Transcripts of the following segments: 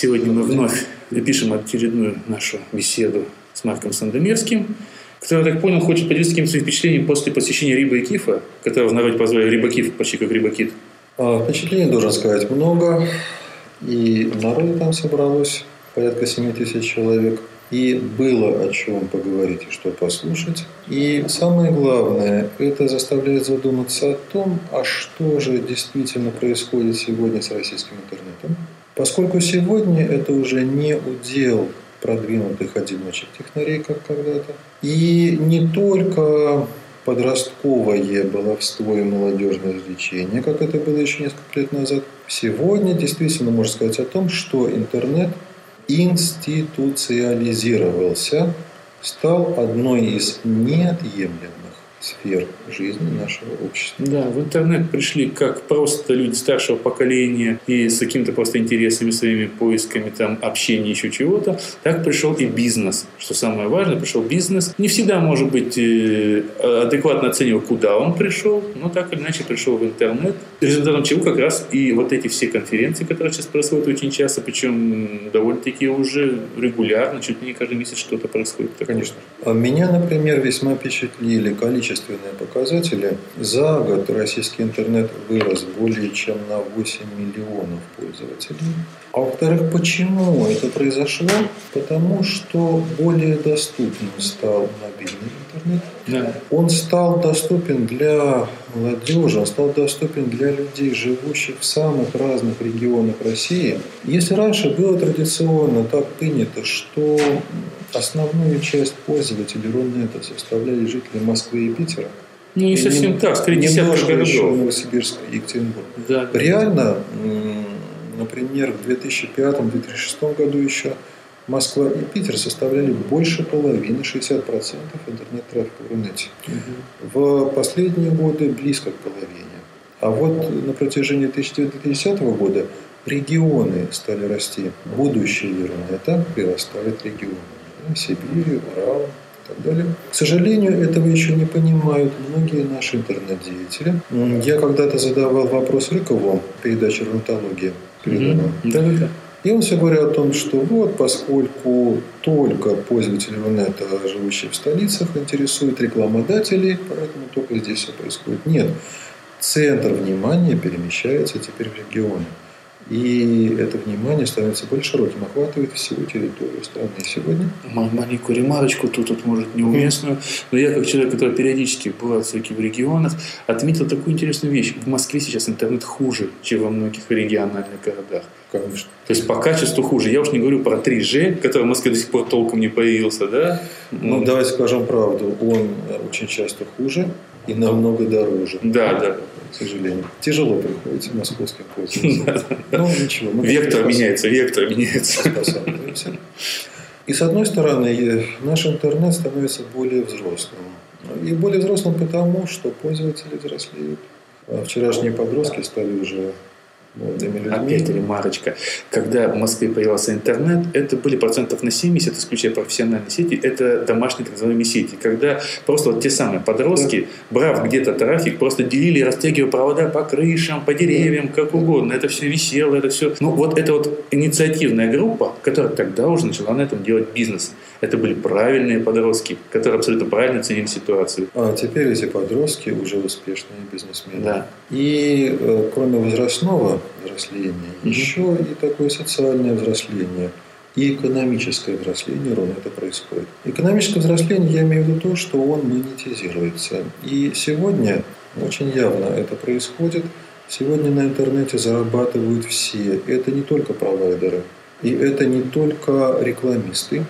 Сегодня мы вновь пишем очередную нашу беседу с Марком Сандомирским, который, я так понял, хочет поделиться каким-то своим впечатлением после посещения Риба и Кифа, которого в народе позвали Риба Киф, почти как Риба Кит. А, впечатлений, должен сказать, много. И народу там собралось порядка 7 тысяч человек. И было о чем поговорить и что послушать. И самое главное, это заставляет задуматься о том, а что же действительно происходит сегодня с российским интернетом. Поскольку сегодня это уже не удел продвинутых одиночек технарей, как когда-то. И не только подростковое баловство и молодежное развлечение, как это было еще несколько лет назад. Сегодня действительно можно сказать о том, что интернет институциализировался, стал одной из неотъемлемых сфер жизни нашего общества. Да, в интернет пришли как просто люди старшего поколения и с какими-то просто интересами, своими поисками, там, общения, еще чего-то, так пришел и бизнес. Что самое важное, пришел бизнес. Не всегда, может быть, э, адекватно оценивал, куда он пришел, но так или иначе пришел в интернет, результатом чего как раз и вот эти все конференции, которые сейчас происходят очень часто, причем довольно-таки уже регулярно, чуть ли не каждый месяц что-то происходит. Конечно. А меня, например, весьма впечатлили количество количественные показатели. За год российский интернет вырос более чем на 8 миллионов пользователей. А во-вторых, почему это произошло? Потому что более доступным стал мобильный интернет. Да. Он стал доступен для молодежи, он стал доступен для людей, живущих в самых разных регионах России. Если раньше было традиционно так принято, что основную часть пользователей Рунета составляли жители Москвы и Питера, ну, не совсем не, так, скорее десятка городов. еще Новосибирск и Екатеринбург. Да. Реально, например, в 2005-2006 году еще Москва и Питер составляли больше половины, 60% интернет-трафика в Рунете. Угу. В последние годы близко к половине. А вот на протяжении 2010 года регионы стали расти. Будущее Рунета прирастает регионы. Сибири, Урал и так далее. К сожалению, этого еще не понимают многие наши интернет-деятели. Я когда-то задавал вопрос Рыкову, передаче «Рунтология», передавал. Mm-hmm. И он все говорил о том, что вот, поскольку только пользователи Рунета, живущие в столицах, интересуют рекламодателей, поэтому только здесь все происходит. Нет, центр внимания перемещается теперь в регионы. И это внимание становится более широким, охватывает всю территорию страны сегодня. Маленькую ремарочку тут, тут может неуместную, но я как человек, который периодически бывает в в регионах, отметил такую интересную вещь. В Москве сейчас интернет хуже, чем во многих региональных городах. Конечно. То есть по качеству хуже. Я уж не говорю про 3G, который в Москве до сих пор толком не появился, да? Ну, давайте скажем правду. Он очень часто хуже и намного дороже. Да, да к сожалению. Тяжело приходится московским пользователям. Ну, ничего. Вектор меняется, вектор меняется. И с одной стороны, наш интернет становится более взрослым. И более взрослым потому, что пользователи взрослеют. А вчерашние подростки стали уже молодыми людьми. Опять ремарочка. Когда в Москве появился интернет, это были процентов на 70, исключая профессиональные сети, это домашние так называемые сети. Когда просто вот те самые подростки, да. брав где-то трафик, просто делили, растягивая провода по крышам, по деревьям, как угодно. Это все висело, это все. Ну вот это вот инициативная группа, которая тогда уже начала на этом делать бизнес. Это были правильные подростки, которые абсолютно правильно оценили ситуацию. А теперь эти подростки уже успешные бизнесмены. Да. И э, кроме возрастного взросления, mm-hmm. еще и такое социальное взросление и экономическое взросление ровно это происходит. Экономическое взросление, я имею в виду то, что он монетизируется. И сегодня очень явно это происходит. Сегодня на интернете зарабатывают все. Это не только провайдеры, и это не только рекламисты,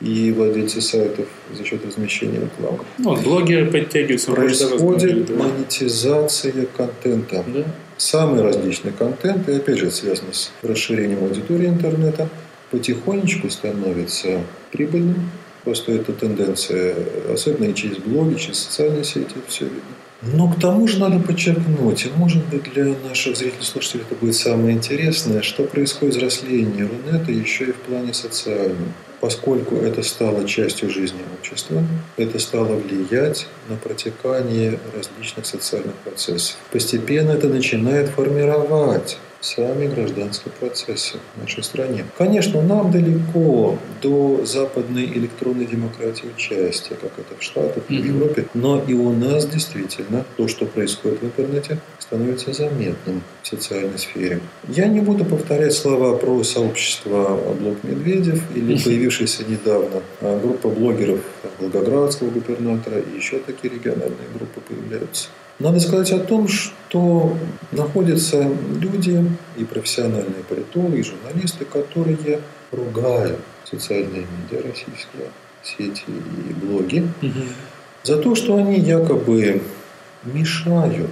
и владельцы сайтов за счет размещения рекламы. Ну, блогеры подтягиваются. Происходит монетизация контента. Да. Самый различный контент, и опять же связано с расширением аудитории интернета, потихонечку становится прибыльным. Просто это тенденция, особенно и через блоги, через социальные сети, все видно. Но к тому же надо подчеркнуть, и может быть для наших зрителей слушателей это будет самое интересное, что происходит взросление Рунета еще и в плане социальном. Поскольку это стало частью жизни общества, это стало влиять на протекание различных социальных процессов. Постепенно это начинает формировать сами гражданские процессы в нашей стране. Конечно, нам далеко до западной электронной демократии участия, как это в Штатах, mm-hmm. в Европе, но и у нас действительно то, что происходит в интернете, становится заметным в социальной сфере. Я не буду повторять слова про сообщество Блок Медведев или появившаяся недавно а, группа блогеров Волгоградского губернатора и еще такие региональные группы появляются. Надо сказать о том, что находятся люди и профессиональные политологи, и журналисты, которые ругают социальные медиа российские, сети и блоги угу. за то, что они якобы мешают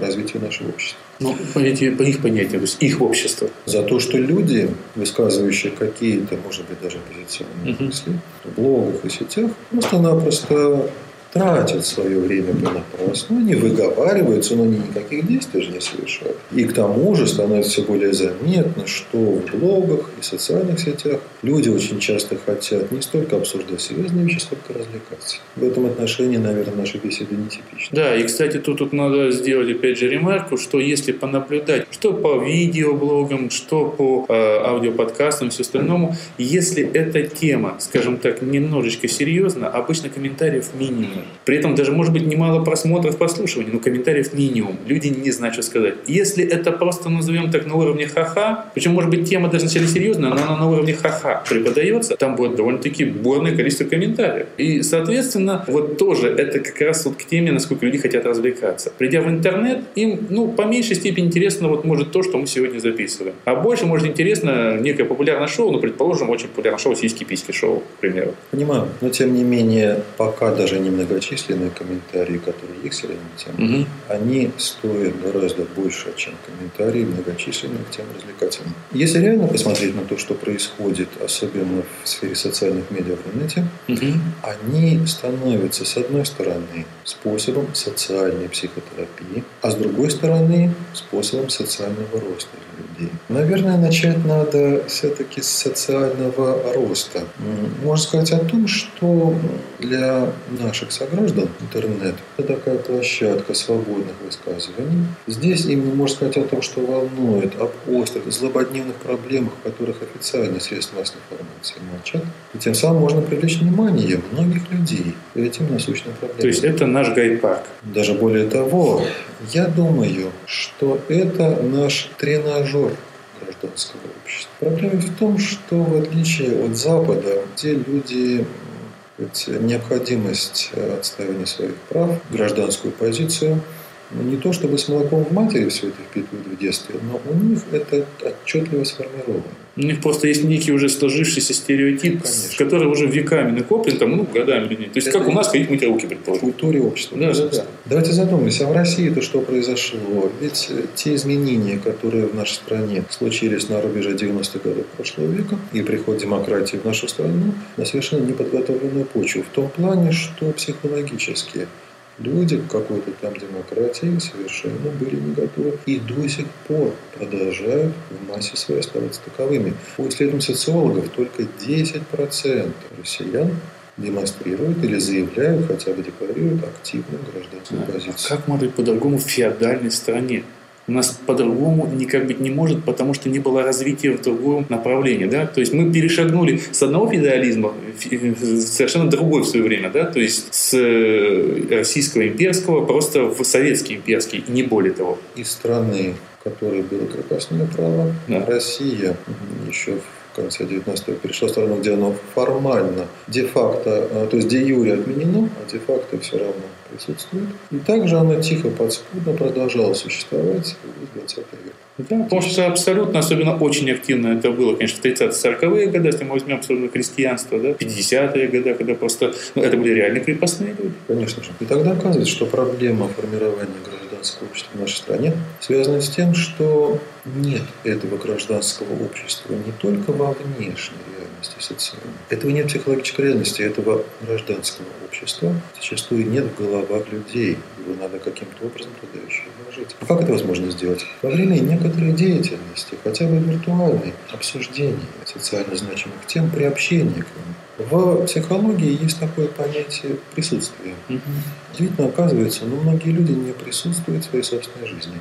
развитию нашего общества. Ну, по, эти, по их понятиям, то есть их общество. За то, что люди, высказывающие какие-то, может быть, даже оппозиционные угу. мысли в блогах и сетях, просто-напросто тратят свое время понапрасну, они выговариваются, но они никаких действий же не совершают. И к тому же становится все более заметно, что в блогах и социальных сетях люди очень часто хотят не столько обсуждать серьезные вещи, сколько развлекаться. В этом отношении, наверное, наша беседа нетипична. Да, и, кстати, тут, тут надо сделать опять же ремарку, что если понаблюдать, что по видеоблогам, что по э, аудиоподкастам все остальному, если эта тема, скажем так, немножечко серьезна, обычно комментариев минимум. При этом даже может быть немало просмотров, прослушиваний, но комментариев минимум. Люди не знают, что сказать. Если это просто назовем так на уровне ха-ха, причем может быть тема даже вначале серьезная, но она на уровне ха-ха преподается, там будет довольно-таки бурное количество комментариев. И, соответственно, вот тоже это как раз вот к теме, насколько люди хотят развлекаться. Придя в интернет, им, ну, по меньшей степени интересно вот может то, что мы сегодня записываем. А больше может интересно некое популярное шоу, ну, предположим, очень популярное шоу «Сиськи-письки» шоу, к примеру. Понимаю. Но, тем не менее, пока даже немного многочисленные комментарии, которые есть к угу. они стоят гораздо больше, чем комментарии многочисленных тем развлекательных. Если реально посмотреть на то, что происходит, особенно в сфере социальных медиа в интернете, угу. они становятся, с одной стороны, способом социальной психотерапии, а с другой стороны, способом социального роста людей. Наверное, начать надо все-таки с социального роста. Можно сказать о том, что для наших сограждан интернет – это такая площадка свободных высказываний. Здесь именно можно сказать о том, что волнует, об острых, злободневных проблемах, о которых официальные средства массовой информации молчат. И тем самым можно привлечь внимание многих людей к этим насущным проблемам. То есть это наш гайд-парк? Даже более того, я думаю, что это наш тренажер гражданского общества. Проблема в том, что в отличие от Запада, где люди необходимость отстаивания своих прав, гражданскую позицию – ну, не то чтобы с молоком в матери все это впитывают в детстве, но у них это отчетливо сформировано. У них просто есть некий уже сложившийся стереотип, Конечно. который уже веками накоплен, там, ну, годами. То есть, это как у нас ходить мыть руки, предположим. В культуре общества. Да, да, да. Давайте задумаемся, а в России-то что произошло? Ведь э, те изменения, которые в нашей стране случились на рубеже 90-х годов прошлого века и приход демократии в нашу страну на совершенно неподготовленную почву. В том плане, что психологически Люди к какой-то там демократии совершенно были не готовы и до сих пор продолжают в массе своей оставаться таковыми. По исследованиям социологов только 10% россиян демонстрируют или заявляют, хотя бы декларируют активную гражданскую а позицию. Как может быть по-другому в феодальной стране? У нас по-другому никак быть не может, потому что не было развития в другом направлении. Да? То есть мы перешагнули с одного феодализма совершенно другой в свое время, да? то есть с э, российского имперского просто в советский имперский, не более того. Из страны, в которой было крепостное право, да. Россия еще в конце 19 века перешла в страну, где оно формально, де-факто, э, то есть де-юре отменено, а де-факто все равно присутствует. И также она тихо, подспудно продолжала существовать в 20 век. Да, потому что абсолютно, особенно очень активно это было, конечно, в 30-40-е годы, если мы возьмем особенно крестьянство, да, 50-е годы, когда просто ну, это были реально крепостные люди. Конечно же. И тогда оказывается, что проблема формирования гражданского общества в нашей стране связана с тем, что нет этого гражданского общества не только во внешней реальности социальной. Этого нет психологической реальности, этого гражданского общества зачастую нет в головах людей. Его надо каким-то образом туда еще вложить. А как это возможно сделать? Во время некоторой деятельности, хотя бы виртуальной, обсуждения социально значимых тем, приобщения к ним. В психологии есть такое понятие присутствия. Угу. Действительно, оказывается, но многие люди не присутствуют в своей собственной жизни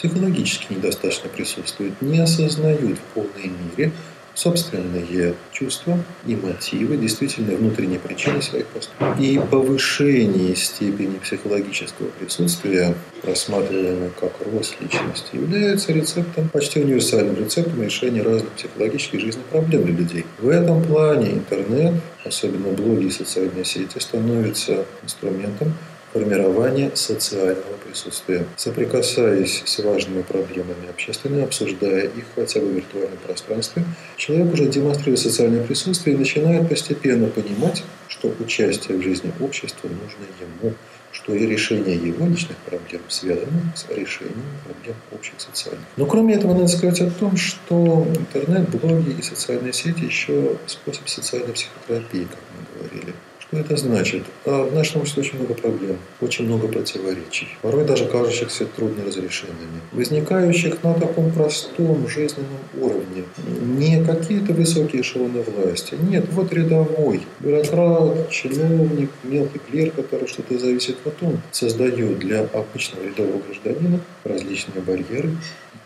психологически недостаточно присутствуют, не осознают в полной мере собственные чувства и мотивы, действительно внутренние причины своих поступков. И повышение степени психологического присутствия, рассматриваемое как рост личности, является рецептом, почти универсальным рецептом решения разных психологических жизненных проблем для людей. В этом плане интернет, особенно блоги и социальные сети, становятся инструментом формирования социального присутствия. Соприкасаясь с важными проблемами общественными, обсуждая их хотя бы в виртуальном пространстве, человек уже демонстрирует социальное присутствие и начинает постепенно понимать, что участие в жизни общества нужно ему, что и решение его личных проблем связано с решением проблем общих социальных. Но кроме этого, надо сказать о том, что интернет, блоги и социальные сети еще способ социальной психотерапии, как мы говорили. Что это значит? А в нашем обществе очень много проблем, очень много противоречий, порой даже кажущихся трудноразрешенными, возникающих на таком простом жизненном уровне. Не какие-то высокие эшелоны власти, нет, вот рядовой бюрократ, чиновник, мелкий клерк, который что-то зависит, вот он создает для обычного рядового гражданина различные барьеры,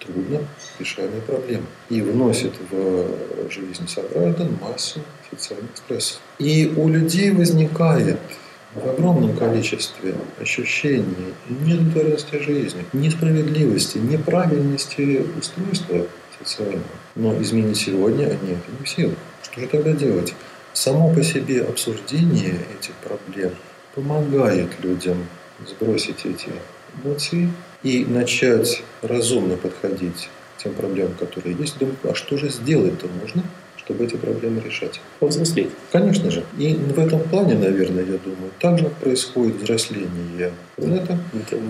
трудно решаемые проблемы и вносит в жизнь сограждан массу социальных стрессов. И у людей возникает в огромном количестве ощущений недостоверности жизни, несправедливости, неправильности устройства социального. Но изменить сегодня они это не в силах. Что же тогда делать? Само по себе обсуждение этих проблем помогает людям сбросить эти эмоции и начать разумно подходить к тем проблемам, которые есть. Думаю, а что же сделать-то можно, чтобы эти проблемы решать? Повзрослеть. Конечно же. И в этом плане, наверное, я думаю, также происходит взросление интернета.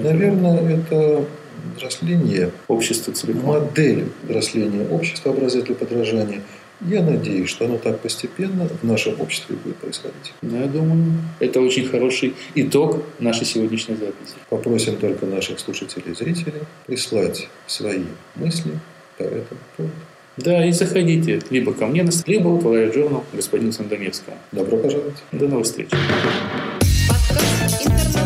Наверное, это взросление общества целиком. Модель взросления общества, образец для подражания – я надеюсь, что оно так постепенно в нашем обществе будет происходить. Да, я думаю, это очень хороший итог нашей сегодняшней записи. Попросим только наших слушателей и зрителей прислать свои мысли по этому поводу. Да, и заходите либо ко мне, либо в Wired Journal господина Сандомирского. Добро пожаловать. До новых встреч. Подкаст интернет.